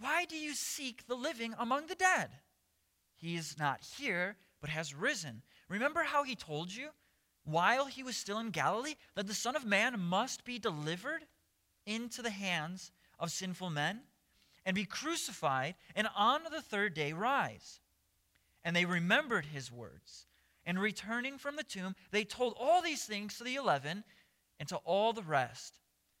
Why do you seek the living among the dead? He is not here, but has risen. Remember how he told you, while he was still in Galilee, that the Son of Man must be delivered into the hands of sinful men and be crucified, and on the third day rise. And they remembered his words. And returning from the tomb, they told all these things to the eleven and to all the rest.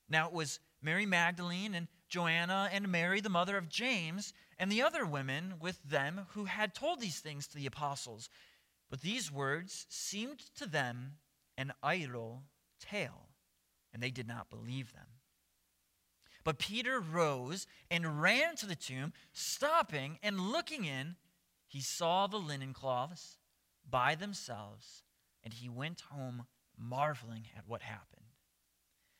Now it was Mary Magdalene and Joanna and Mary, the mother of James, and the other women with them who had told these things to the apostles. But these words seemed to them an idle tale, and they did not believe them. But Peter rose and ran to the tomb, stopping and looking in. He saw the linen cloths by themselves, and he went home marveling at what happened.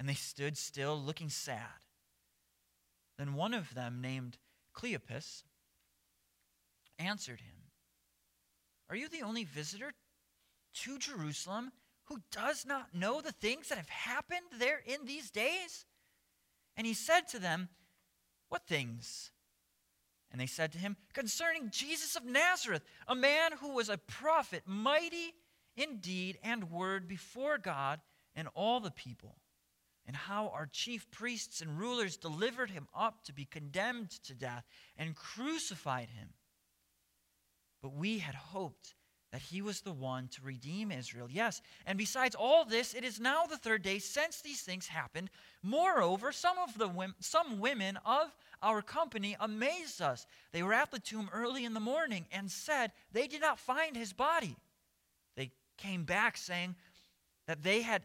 And they stood still, looking sad. Then one of them, named Cleopas, answered him, Are you the only visitor to Jerusalem who does not know the things that have happened there in these days? And he said to them, What things? And they said to him, Concerning Jesus of Nazareth, a man who was a prophet, mighty in deed and word before God and all the people and how our chief priests and rulers delivered him up to be condemned to death and crucified him. But we had hoped that he was the one to redeem Israel. Yes, and besides all this, it is now the third day since these things happened. Moreover, some of the women, some women of our company amazed us. They were at the tomb early in the morning and said they did not find his body. They came back saying that they had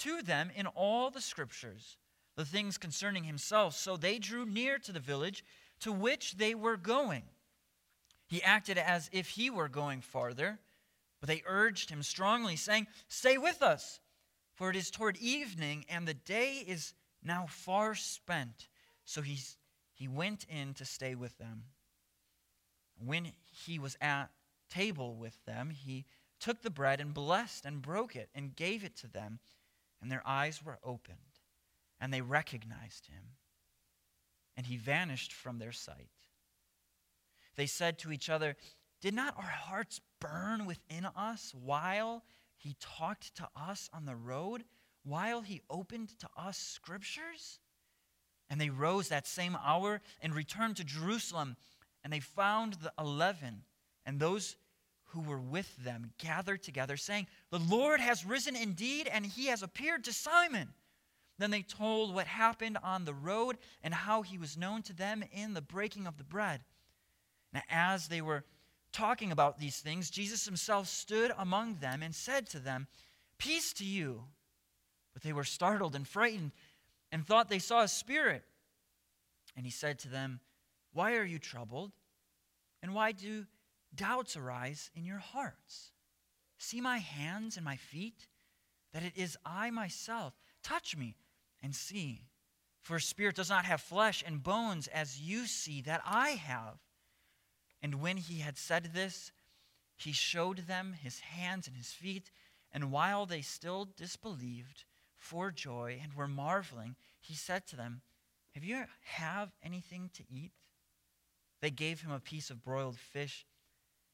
to them in all the scriptures the things concerning himself. So they drew near to the village to which they were going. He acted as if he were going farther, but they urged him strongly, saying, Stay with us, for it is toward evening, and the day is now far spent. So he, he went in to stay with them. When he was at table with them, he took the bread and blessed and broke it and gave it to them and their eyes were opened, and they recognized him, and he vanished from their sight. They said to each other, Did not our hearts burn within us while he talked to us on the road, while he opened to us scriptures? And they rose that same hour and returned to Jerusalem, and they found the eleven and those who were with them gathered together, saying, The Lord has risen indeed, and he has appeared to Simon. Then they told what happened on the road and how he was known to them in the breaking of the bread. Now, as they were talking about these things, Jesus himself stood among them and said to them, Peace to you. But they were startled and frightened and thought they saw a spirit. And he said to them, Why are you troubled? And why do doubts arise in your hearts. See my hands and my feet, that it is I myself. Touch me and see. For spirit does not have flesh and bones as you see that I have. And when he had said this, he showed them his hands and his feet. And while they still disbelieved for joy and were marveling, he said to them, Have you have anything to eat? They gave him a piece of broiled fish,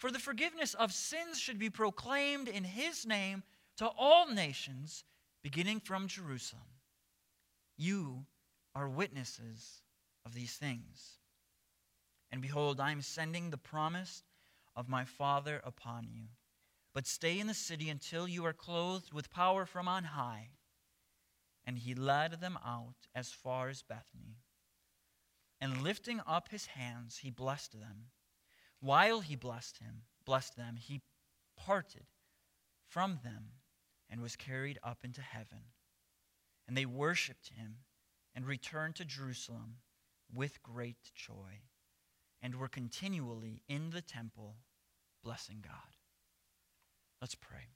for the forgiveness of sins should be proclaimed in his name to all nations, beginning from Jerusalem. You are witnesses of these things. And behold, I am sending the promise of my Father upon you. But stay in the city until you are clothed with power from on high. And he led them out as far as Bethany. And lifting up his hands, he blessed them. While he blessed him, blessed them, he parted from them and was carried up into heaven. And they worshipped him and returned to Jerusalem with great joy and were continually in the temple blessing God. Let's pray.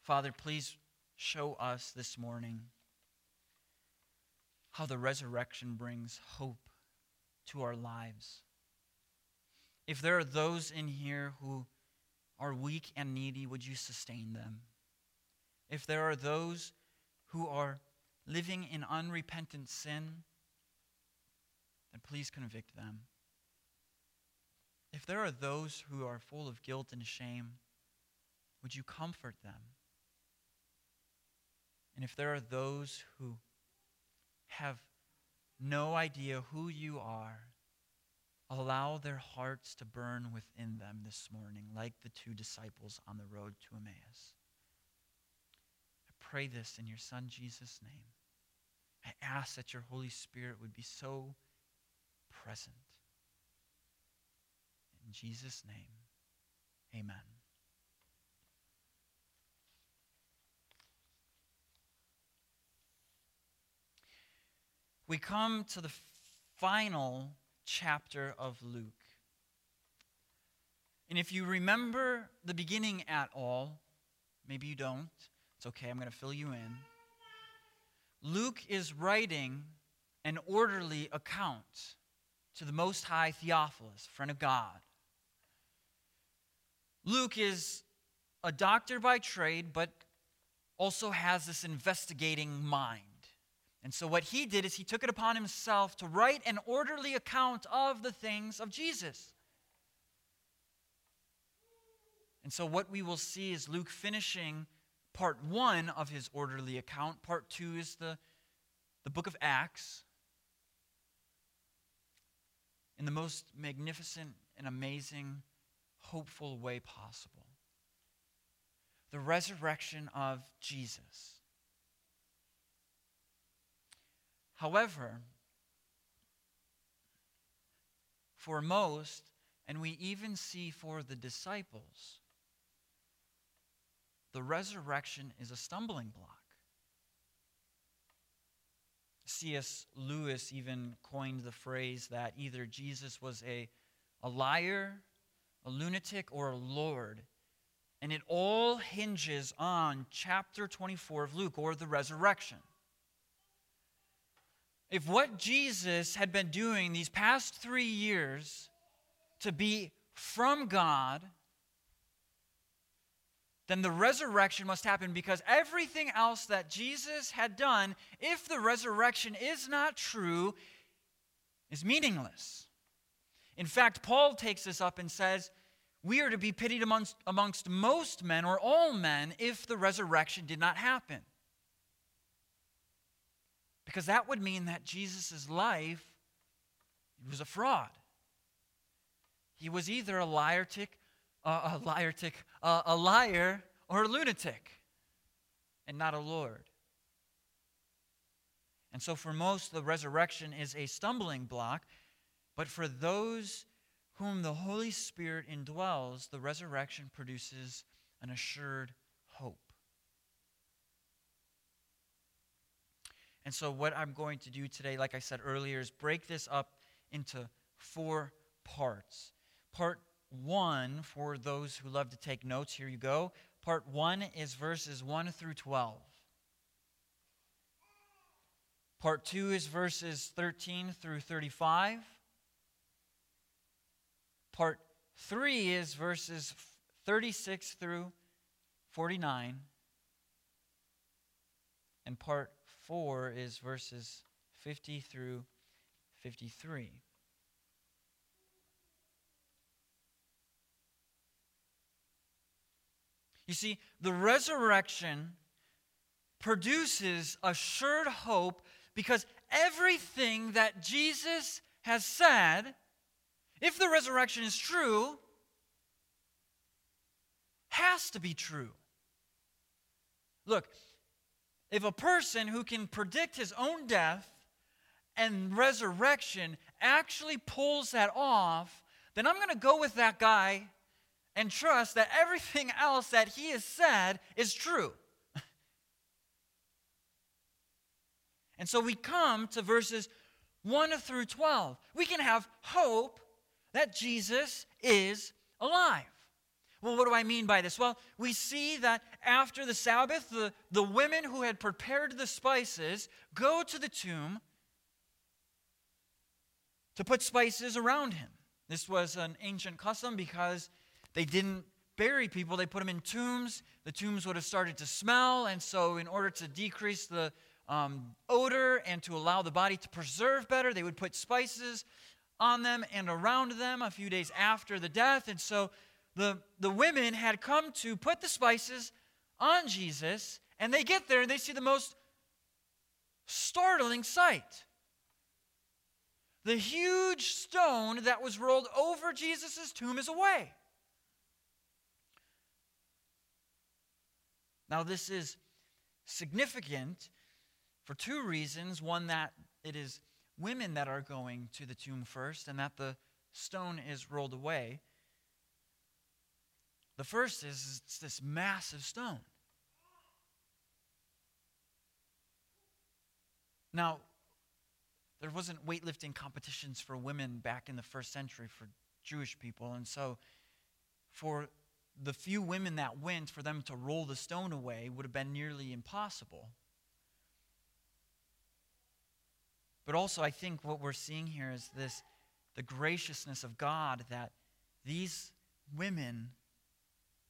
Father, please show us this morning how the resurrection brings hope to our lives. If there are those in here who are weak and needy, would you sustain them? If there are those who are living in unrepentant sin, then please convict them. If there are those who are full of guilt and shame, would you comfort them? And if there are those who have no idea who you are, allow their hearts to burn within them this morning, like the two disciples on the road to Emmaus. I pray this in your Son Jesus' name. I ask that your Holy Spirit would be so present. In Jesus' name, amen. We come to the final chapter of Luke. And if you remember the beginning at all, maybe you don't, it's okay, I'm going to fill you in. Luke is writing an orderly account to the Most High Theophilus, friend of God. Luke is a doctor by trade, but also has this investigating mind. And so, what he did is he took it upon himself to write an orderly account of the things of Jesus. And so, what we will see is Luke finishing part one of his orderly account. Part two is the, the book of Acts in the most magnificent and amazing, hopeful way possible. The resurrection of Jesus. However, for most, and we even see for the disciples, the resurrection is a stumbling block. C.S. Lewis even coined the phrase that either Jesus was a, a liar, a lunatic, or a Lord. And it all hinges on chapter 24 of Luke, or the resurrection. If what Jesus had been doing these past three years to be from God, then the resurrection must happen because everything else that Jesus had done, if the resurrection is not true, is meaningless. In fact, Paul takes this up and says, We are to be pitied amongst, amongst most men or all men if the resurrection did not happen. Because that would mean that Jesus' life was a fraud. He was either a liar tick uh, a liar tick, uh, a liar or a lunatic, and not a Lord. And so, for most, the resurrection is a stumbling block. But for those whom the Holy Spirit indwells, the resurrection produces an assured hope. And so, what I'm going to do today, like I said earlier, is break this up into four parts. Part one, for those who love to take notes, here you go. Part one is verses 1 through 12. Part two is verses 13 through 35. Part three is verses 36 through 49. And part 4 is verses 50 through 53. You see, the resurrection produces assured hope because everything that Jesus has said, if the resurrection is true, has to be true. Look, if a person who can predict his own death and resurrection actually pulls that off, then I'm going to go with that guy and trust that everything else that he has said is true. and so we come to verses 1 through 12. We can have hope that Jesus is alive. Well, what do I mean by this? Well, we see that after the Sabbath, the, the women who had prepared the spices go to the tomb to put spices around him. This was an ancient custom because they didn't bury people, they put them in tombs. The tombs would have started to smell, and so, in order to decrease the um, odor and to allow the body to preserve better, they would put spices on them and around them a few days after the death. And so, the, the women had come to put the spices on Jesus, and they get there and they see the most startling sight. The huge stone that was rolled over Jesus' tomb is away. Now, this is significant for two reasons. One, that it is women that are going to the tomb first, and that the stone is rolled away. The first is it's this massive stone. Now, there wasn't weightlifting competitions for women back in the first century for Jewish people, and so for the few women that went, for them to roll the stone away would have been nearly impossible. But also, I think what we're seeing here is this the graciousness of God that these women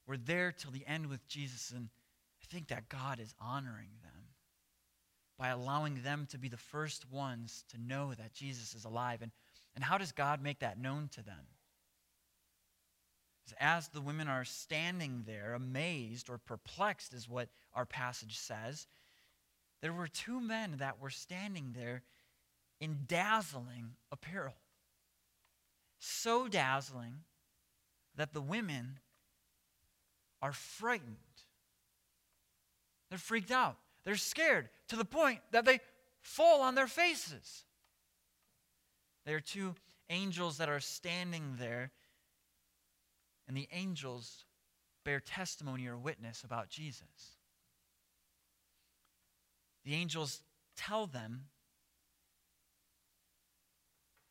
were there till the end with Jesus. And I think that God is honoring them by allowing them to be the first ones to know that Jesus is alive. And, and how does God make that known to them? As the women are standing there, amazed or perplexed, is what our passage says, there were two men that were standing there in dazzling apparel. So dazzling that the women are frightened. They're freaked out. They're scared to the point that they fall on their faces. There are two angels that are standing there, and the angels bear testimony or witness about Jesus. The angels tell them,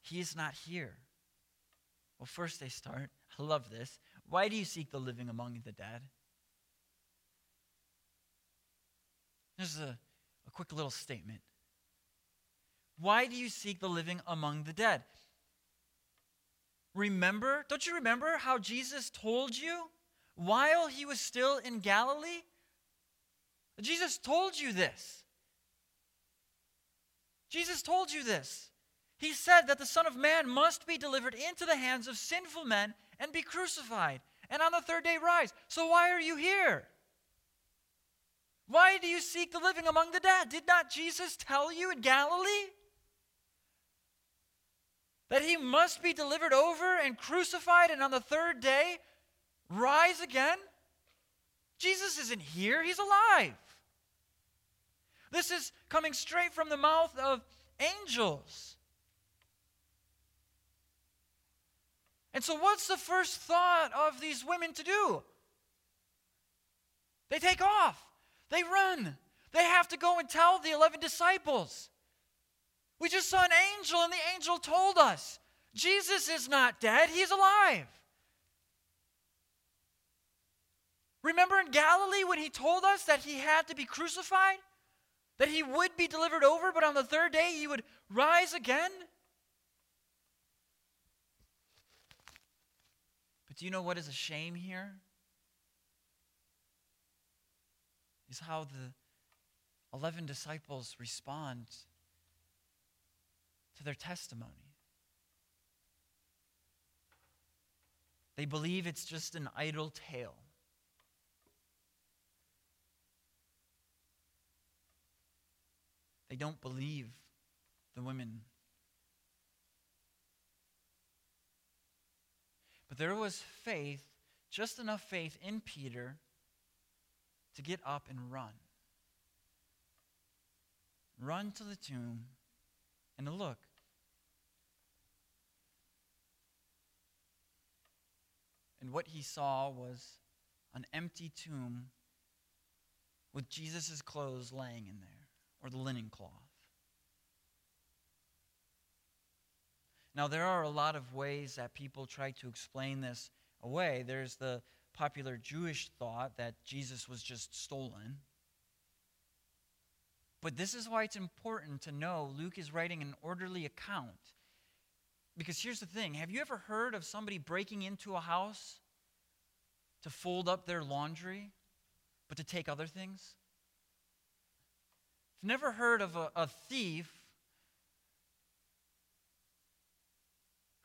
He is not here. Well, first they start, I love this. Why do you seek the living among the dead? This is a, a quick little statement. Why do you seek the living among the dead? Remember, don't you remember how Jesus told you while he was still in Galilee? Jesus told you this. Jesus told you this. He said that the Son of Man must be delivered into the hands of sinful men and be crucified, and on the third day rise. So why are you here? Why do you seek the living among the dead? Did not Jesus tell you in Galilee that he must be delivered over and crucified and on the third day rise again? Jesus isn't here, he's alive. This is coming straight from the mouth of angels. And so, what's the first thought of these women to do? They take off, they run. They have to go and tell the 11 disciples. We just saw an angel, and the angel told us Jesus is not dead, he's alive. Remember in Galilee when he told us that he had to be crucified? That he would be delivered over, but on the third day he would rise again? Do you know what is a shame here? Is how the 11 disciples respond to their testimony. They believe it's just an idle tale. They don't believe the women. But there was faith, just enough faith in Peter to get up and run. Run to the tomb and to look. And what he saw was an empty tomb with Jesus' clothes laying in there, or the linen cloth. Now, there are a lot of ways that people try to explain this away. There's the popular Jewish thought that Jesus was just stolen. But this is why it's important to know Luke is writing an orderly account. Because here's the thing have you ever heard of somebody breaking into a house to fold up their laundry, but to take other things? Never heard of a, a thief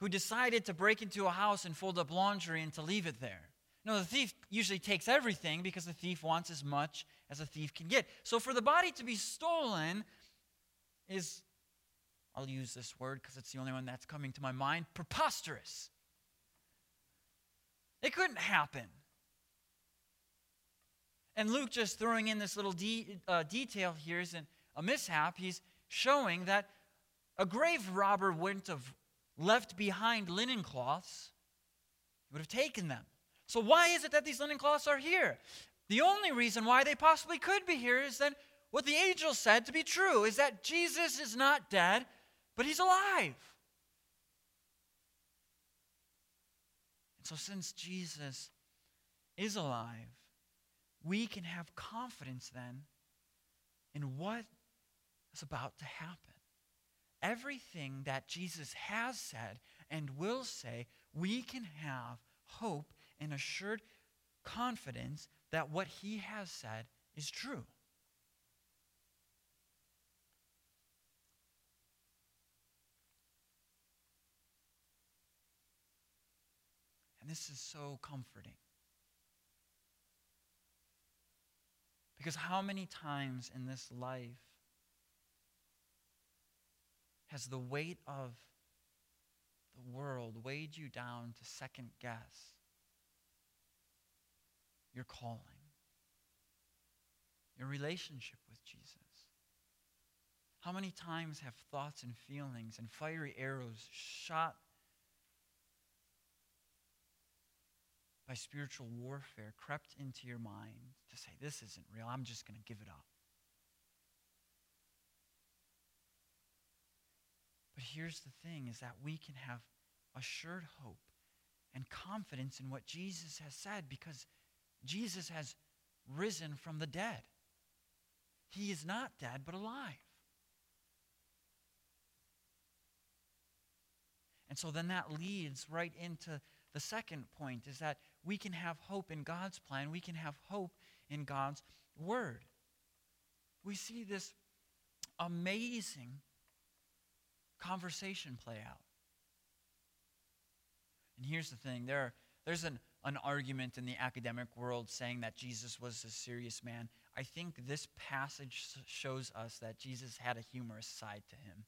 who decided to break into a house and fold up laundry and to leave it there. No, the thief usually takes everything because the thief wants as much as a thief can get. So for the body to be stolen is, I'll use this word because it's the only one that's coming to my mind, preposterous. It couldn't happen. And Luke just throwing in this little de- uh, detail here is an, a mishap. He's showing that a grave robber wouldn't have left behind linen cloths, he would have taken them. So, why is it that these linen cloths are here? The only reason why they possibly could be here is that what the angel said to be true is that Jesus is not dead, but he's alive. And so, since Jesus is alive, we can have confidence then in what is about to happen. Everything that Jesus has said and will say, we can have hope and assured confidence that what he has said is true. And this is so comforting. Because how many times in this life has the weight of the world weighed you down to second guess your calling, your relationship with Jesus? How many times have thoughts and feelings and fiery arrows shot by spiritual warfare crept into your mind to say, This isn't real, I'm just going to give it up? Here's the thing is that we can have assured hope and confidence in what Jesus has said because Jesus has risen from the dead. He is not dead, but alive. And so then that leads right into the second point is that we can have hope in God's plan, we can have hope in God's word. We see this amazing conversation play out. And here's the thing there, there's an an argument in the academic world saying that Jesus was a serious man. I think this passage shows us that Jesus had a humorous side to him.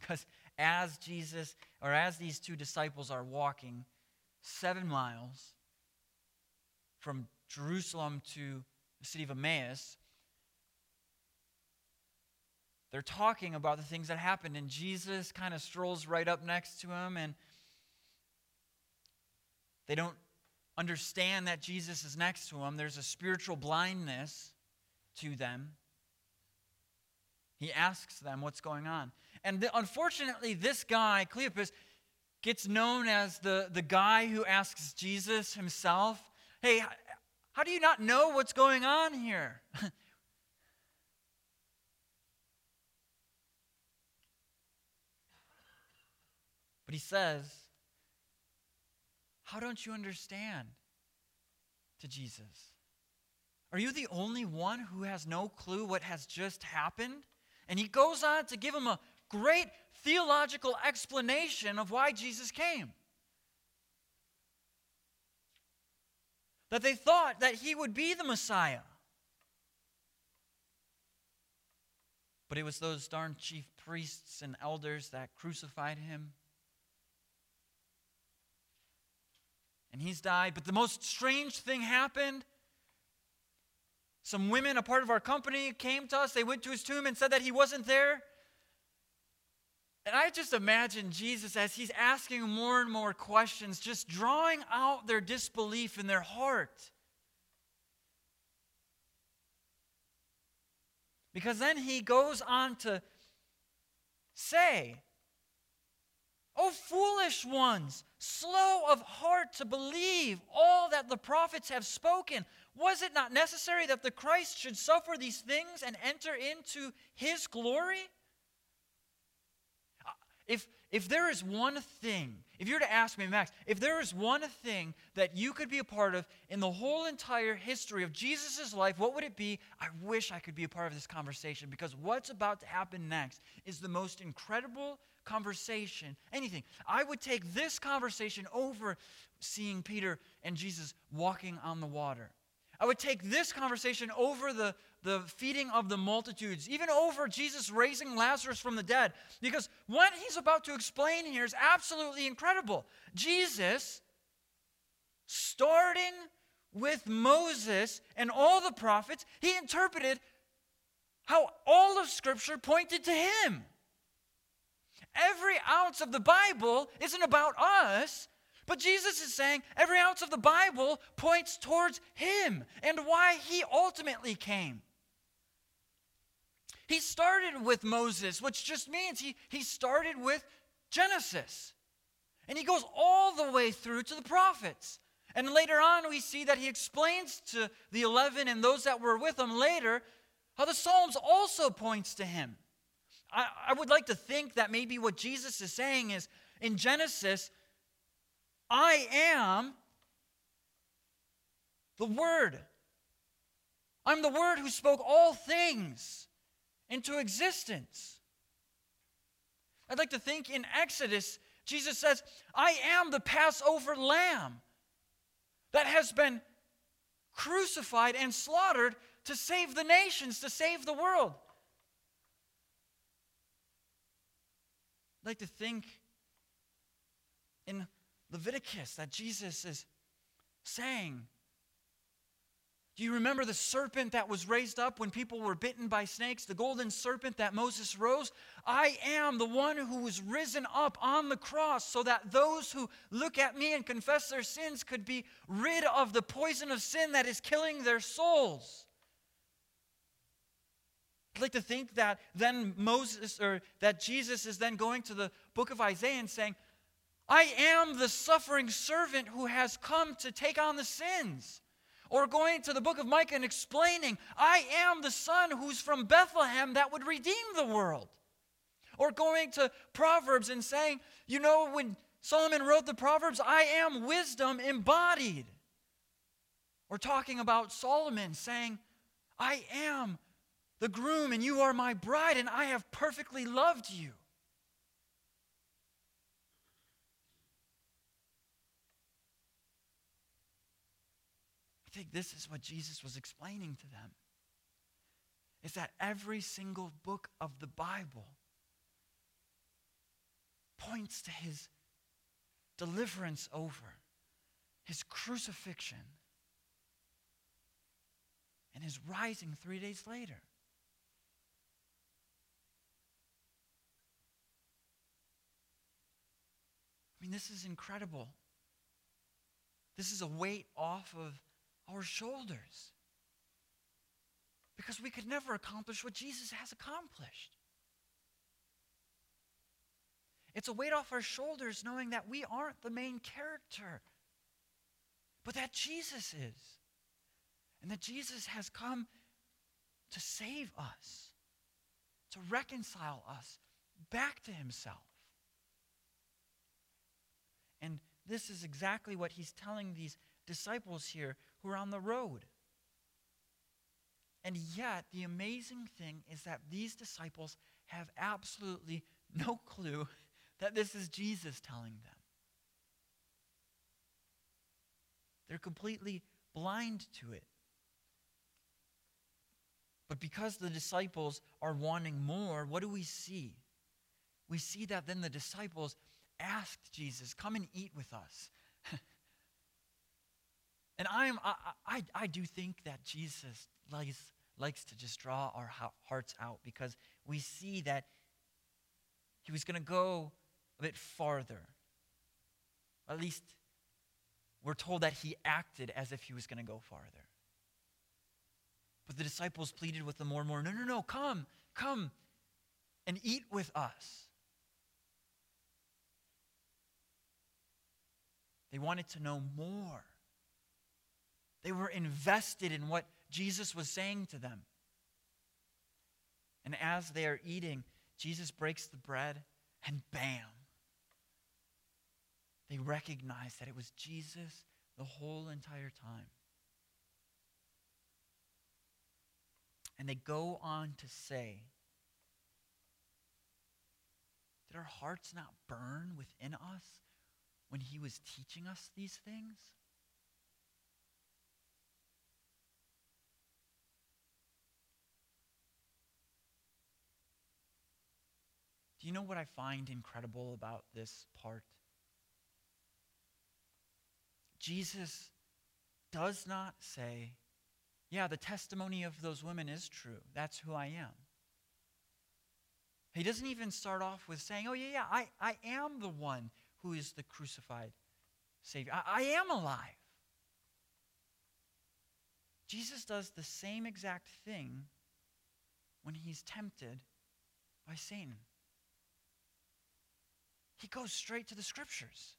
Because as Jesus, or as these two disciples are walking seven miles from Jerusalem to the city of Emmaus, they're talking about the things that happened, and Jesus kind of strolls right up next to him and They don't understand that Jesus is next to them. There's a spiritual blindness to them. He asks them what's going on. And the, unfortunately, this guy, Cleopas, gets known as the, the guy who asks Jesus himself, Hey, how do you not know what's going on here? but he says, How don't you understand? to Jesus. Are you the only one who has no clue what has just happened? And he goes on to give him a great theological explanation of why Jesus came. That they thought that he would be the Messiah. But it was those darn chief priests and elders that crucified him. And he's died. But the most strange thing happened. Some women, a part of our company, came to us. They went to his tomb and said that he wasn't there. And I just imagine Jesus as he's asking more and more questions, just drawing out their disbelief in their heart. Because then he goes on to say, O foolish ones, slow of heart to believe all that the prophets have spoken. Was it not necessary that the Christ should suffer these things and enter into his glory? Uh, if, if there is one thing, if you were to ask me, Max, if there is one thing that you could be a part of in the whole entire history of Jesus' life, what would it be? I wish I could be a part of this conversation because what's about to happen next is the most incredible conversation, anything. I would take this conversation over seeing Peter and Jesus walking on the water. I would take this conversation over the, the feeding of the multitudes, even over Jesus raising Lazarus from the dead, because what he's about to explain here is absolutely incredible. Jesus, starting with Moses and all the prophets, he interpreted how all of Scripture pointed to him. Every ounce of the Bible isn't about us, but Jesus is saying every ounce of the Bible points towards Him and why He ultimately came. He started with Moses, which just means he, he started with Genesis. And he goes all the way through to the prophets. And later on, we see that he explains to the 11 and those that were with him later how the Psalms also points to him. I, I would like to think that maybe what Jesus is saying is in Genesis, I am the Word. I'm the Word who spoke all things into existence. I'd like to think in Exodus, Jesus says, I am the Passover lamb that has been crucified and slaughtered to save the nations, to save the world. I'd like to think in Leviticus that Jesus is saying. Do you remember the serpent that was raised up when people were bitten by snakes? The golden serpent that Moses rose? I am the one who was risen up on the cross so that those who look at me and confess their sins could be rid of the poison of sin that is killing their souls. I'd like to think that then Moses or that Jesus is then going to the book of Isaiah and saying, I am the suffering servant who has come to take on the sins. Or going to the book of Micah and explaining, I am the son who's from Bethlehem that would redeem the world. Or going to Proverbs and saying, you know, when Solomon wrote the Proverbs, I am wisdom embodied. Or talking about Solomon saying, I am the groom and you are my bride and I have perfectly loved you. I think this is what Jesus was explaining to them. Is that every single book of the Bible points to his deliverance over, his crucifixion, and his rising three days later. Mean, this is incredible. This is a weight off of our shoulders. Because we could never accomplish what Jesus has accomplished. It's a weight off our shoulders knowing that we aren't the main character, but that Jesus is. And that Jesus has come to save us, to reconcile us back to himself. And this is exactly what he's telling these disciples here who are on the road. And yet, the amazing thing is that these disciples have absolutely no clue that this is Jesus telling them. They're completely blind to it. But because the disciples are wanting more, what do we see? We see that then the disciples asked Jesus, Come and eat with us. and I'm, I, I, I do think that Jesus likes, likes to just draw our hearts out because we see that he was going to go a bit farther. At least we're told that he acted as if he was going to go farther. But the disciples pleaded with him more and more no, no, no, come, come and eat with us. They wanted to know more. They were invested in what Jesus was saying to them. And as they are eating, Jesus breaks the bread, and bam, they recognize that it was Jesus the whole entire time. And they go on to say, Did our hearts not burn within us when he was teaching us these things? Do you know what I find incredible about this part? Jesus does not say, Yeah, the testimony of those women is true. That's who I am. He doesn't even start off with saying, Oh, yeah, yeah, I, I am the one who is the crucified Savior. I, I am alive. Jesus does the same exact thing when he's tempted by Satan. He goes straight to the scriptures.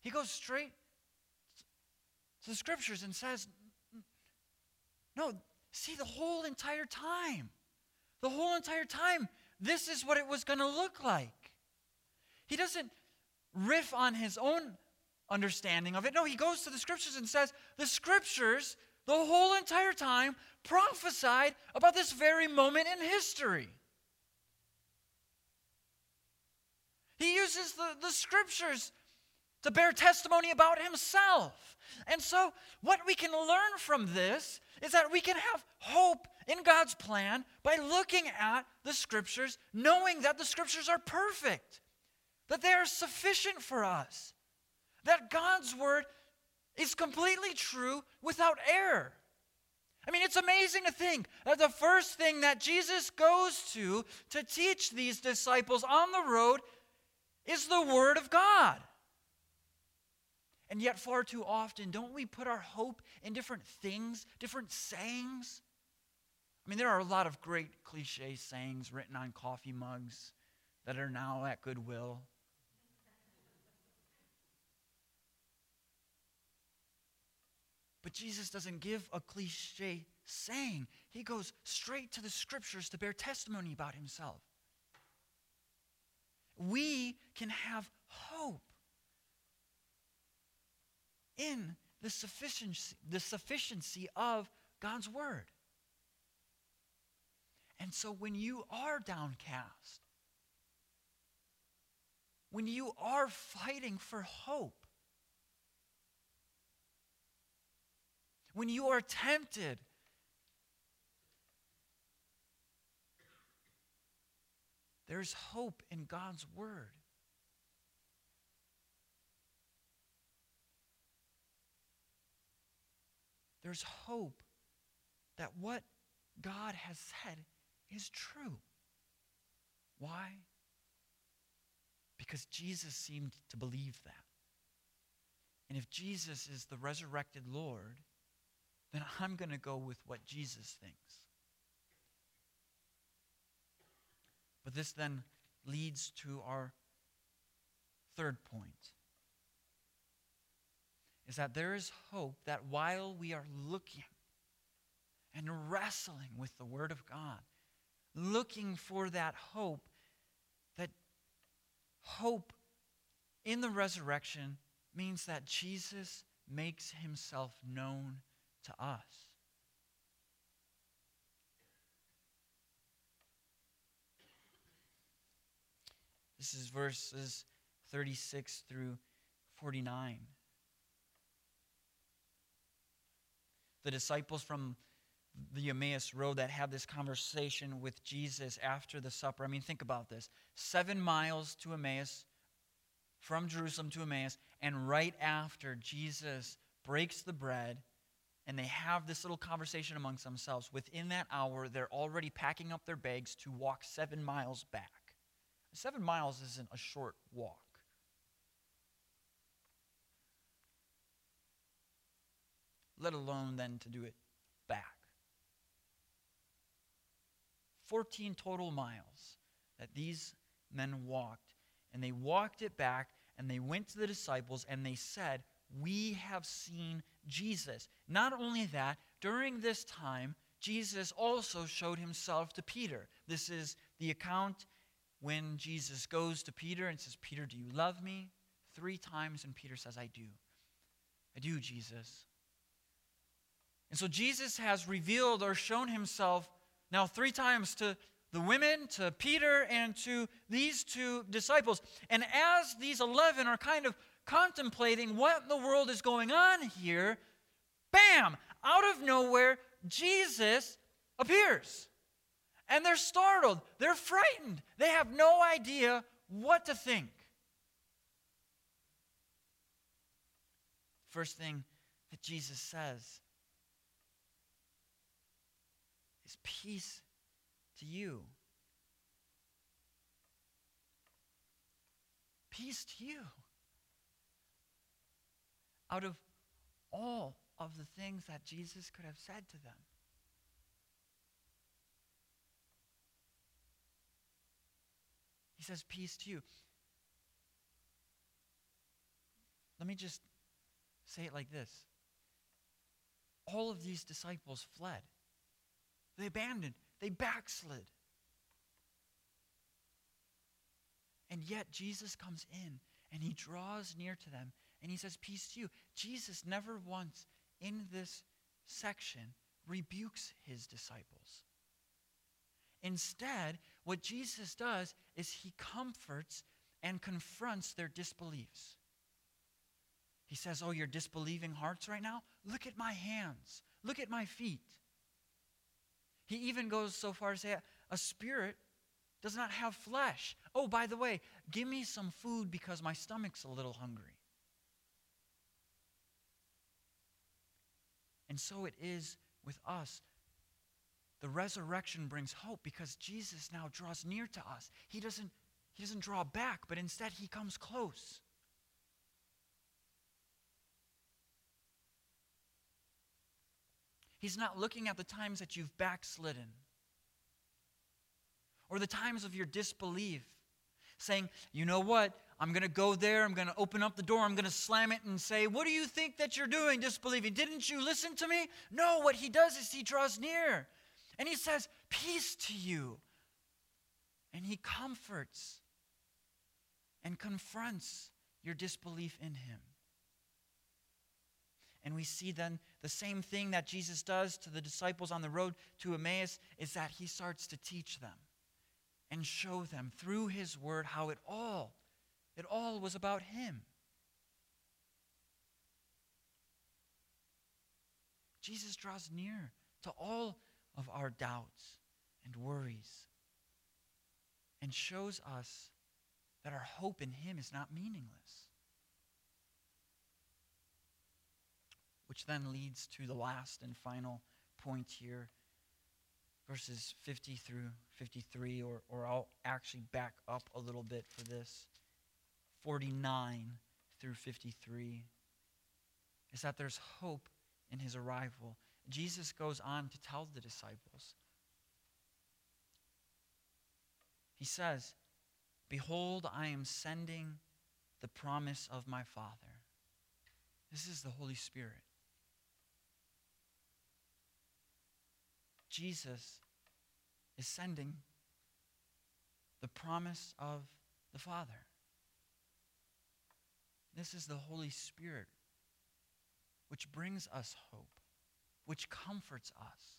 He goes straight to the scriptures and says, No, see, the whole entire time, the whole entire time, this is what it was going to look like. He doesn't riff on his own understanding of it. No, he goes to the scriptures and says, The scriptures, the whole entire time, prophesied about this very moment in history. He uses the, the scriptures to bear testimony about himself. And so, what we can learn from this is that we can have hope in God's plan by looking at the scriptures, knowing that the scriptures are perfect that they are sufficient for us, that God's word is completely true without error. I mean, it's amazing to think that the first thing that Jesus goes to to teach these disciples on the road is the Word of God. And yet, far too often, don't we put our hope in different things, different sayings? I mean, there are a lot of great cliche sayings written on coffee mugs that are now at Goodwill. But Jesus doesn't give a cliche saying, he goes straight to the scriptures to bear testimony about himself. We can have hope in the sufficiency, the sufficiency of God's word. And so when you are downcast, when you are fighting for hope, when you are tempted. There's hope in God's Word. There's hope that what God has said is true. Why? Because Jesus seemed to believe that. And if Jesus is the resurrected Lord, then I'm going to go with what Jesus thinks. But this then leads to our third point is that there is hope that while we are looking and wrestling with the Word of God, looking for that hope, that hope in the resurrection means that Jesus makes himself known to us. This is verses 36 through 49. The disciples from the Emmaus Road that had this conversation with Jesus after the supper. I mean, think about this seven miles to Emmaus, from Jerusalem to Emmaus, and right after Jesus breaks the bread and they have this little conversation amongst themselves, within that hour, they're already packing up their bags to walk seven miles back. Seven miles isn't a short walk. Let alone then to do it back. 14 total miles that these men walked. And they walked it back and they went to the disciples and they said, We have seen Jesus. Not only that, during this time, Jesus also showed himself to Peter. This is the account when Jesus goes to Peter and says, Peter, do you love me? Three times, and Peter says, I do. I do, Jesus. And so Jesus has revealed or shown himself now three times to the women, to Peter, and to these two disciples. And as these 11 are kind of contemplating what in the world is going on here, bam, out of nowhere, Jesus appears. And they're startled, they're frightened, they have no idea what to think. First thing that Jesus says is peace to you. Peace to you. Out of all of the things that Jesus could have said to them. He says, Peace to you. Let me just say it like this all of these disciples fled, they abandoned, they backslid. And yet Jesus comes in and he draws near to them and he says, Peace to you. Jesus never once in this section rebukes his disciples. Instead, what Jesus does is he comforts and confronts their disbeliefs. He says, Oh, you're disbelieving hearts right now? Look at my hands. Look at my feet. He even goes so far as to say, A spirit does not have flesh. Oh, by the way, give me some food because my stomach's a little hungry. And so it is with us. The resurrection brings hope because Jesus now draws near to us. He doesn't, he doesn't draw back, but instead he comes close. He's not looking at the times that you've backslidden or the times of your disbelief, saying, you know what? I'm going to go there. I'm going to open up the door. I'm going to slam it and say, What do you think that you're doing, disbelieving? Didn't you listen to me? No, what he does is he draws near and he says, Peace to you. And he comforts and confronts your disbelief in him. And we see then the same thing that Jesus does to the disciples on the road to Emmaus is that he starts to teach them and show them through his word how it all it all was about him. Jesus draws near to all of our doubts and worries and shows us that our hope in him is not meaningless. Which then leads to the last and final point here, verses 50 through 53, or, or I'll actually back up a little bit for this 49 through 53. is that there's hope in his arrival. Jesus goes on to tell the disciples. He says, Behold, I am sending the promise of my Father. This is the Holy Spirit. Jesus is sending the promise of the Father. This is the Holy Spirit, which brings us hope, which comforts us,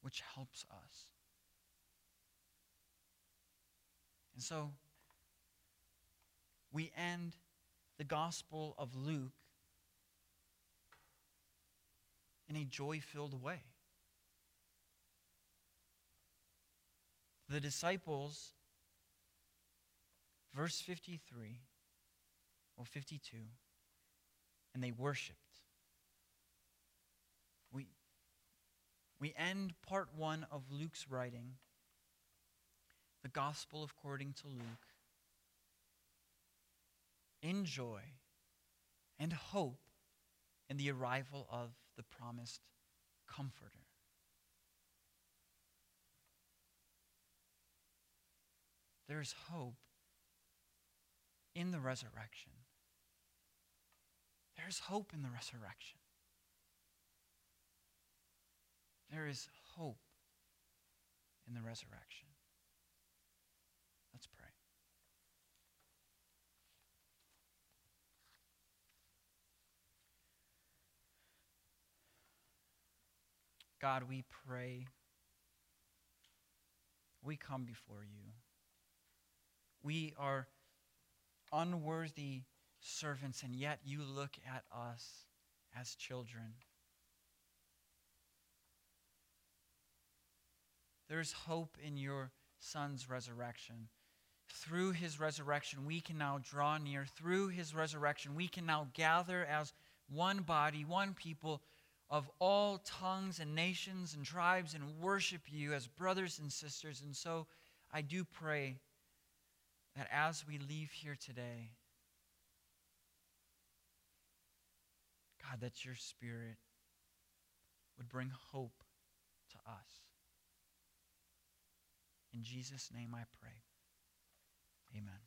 which helps us. And so, we end the Gospel of Luke in a joy filled way. The disciples, verse 53 or 52, and they worshiped. We, we end part one of Luke's writing, the Gospel according to Luke, in joy and hope in the arrival of the promised Comforter. There's hope in the resurrection. There's hope in the resurrection. There is hope in the resurrection. Let's pray. God, we pray. We come before you. We are unworthy servants, and yet you look at us as children. There's hope in your Son's resurrection. Through his resurrection, we can now draw near. Through his resurrection, we can now gather as one body, one people of all tongues and nations and tribes and worship you as brothers and sisters. And so I do pray that as we leave here today, God, that your Spirit would bring hope to us. In Jesus' name I pray. Amen.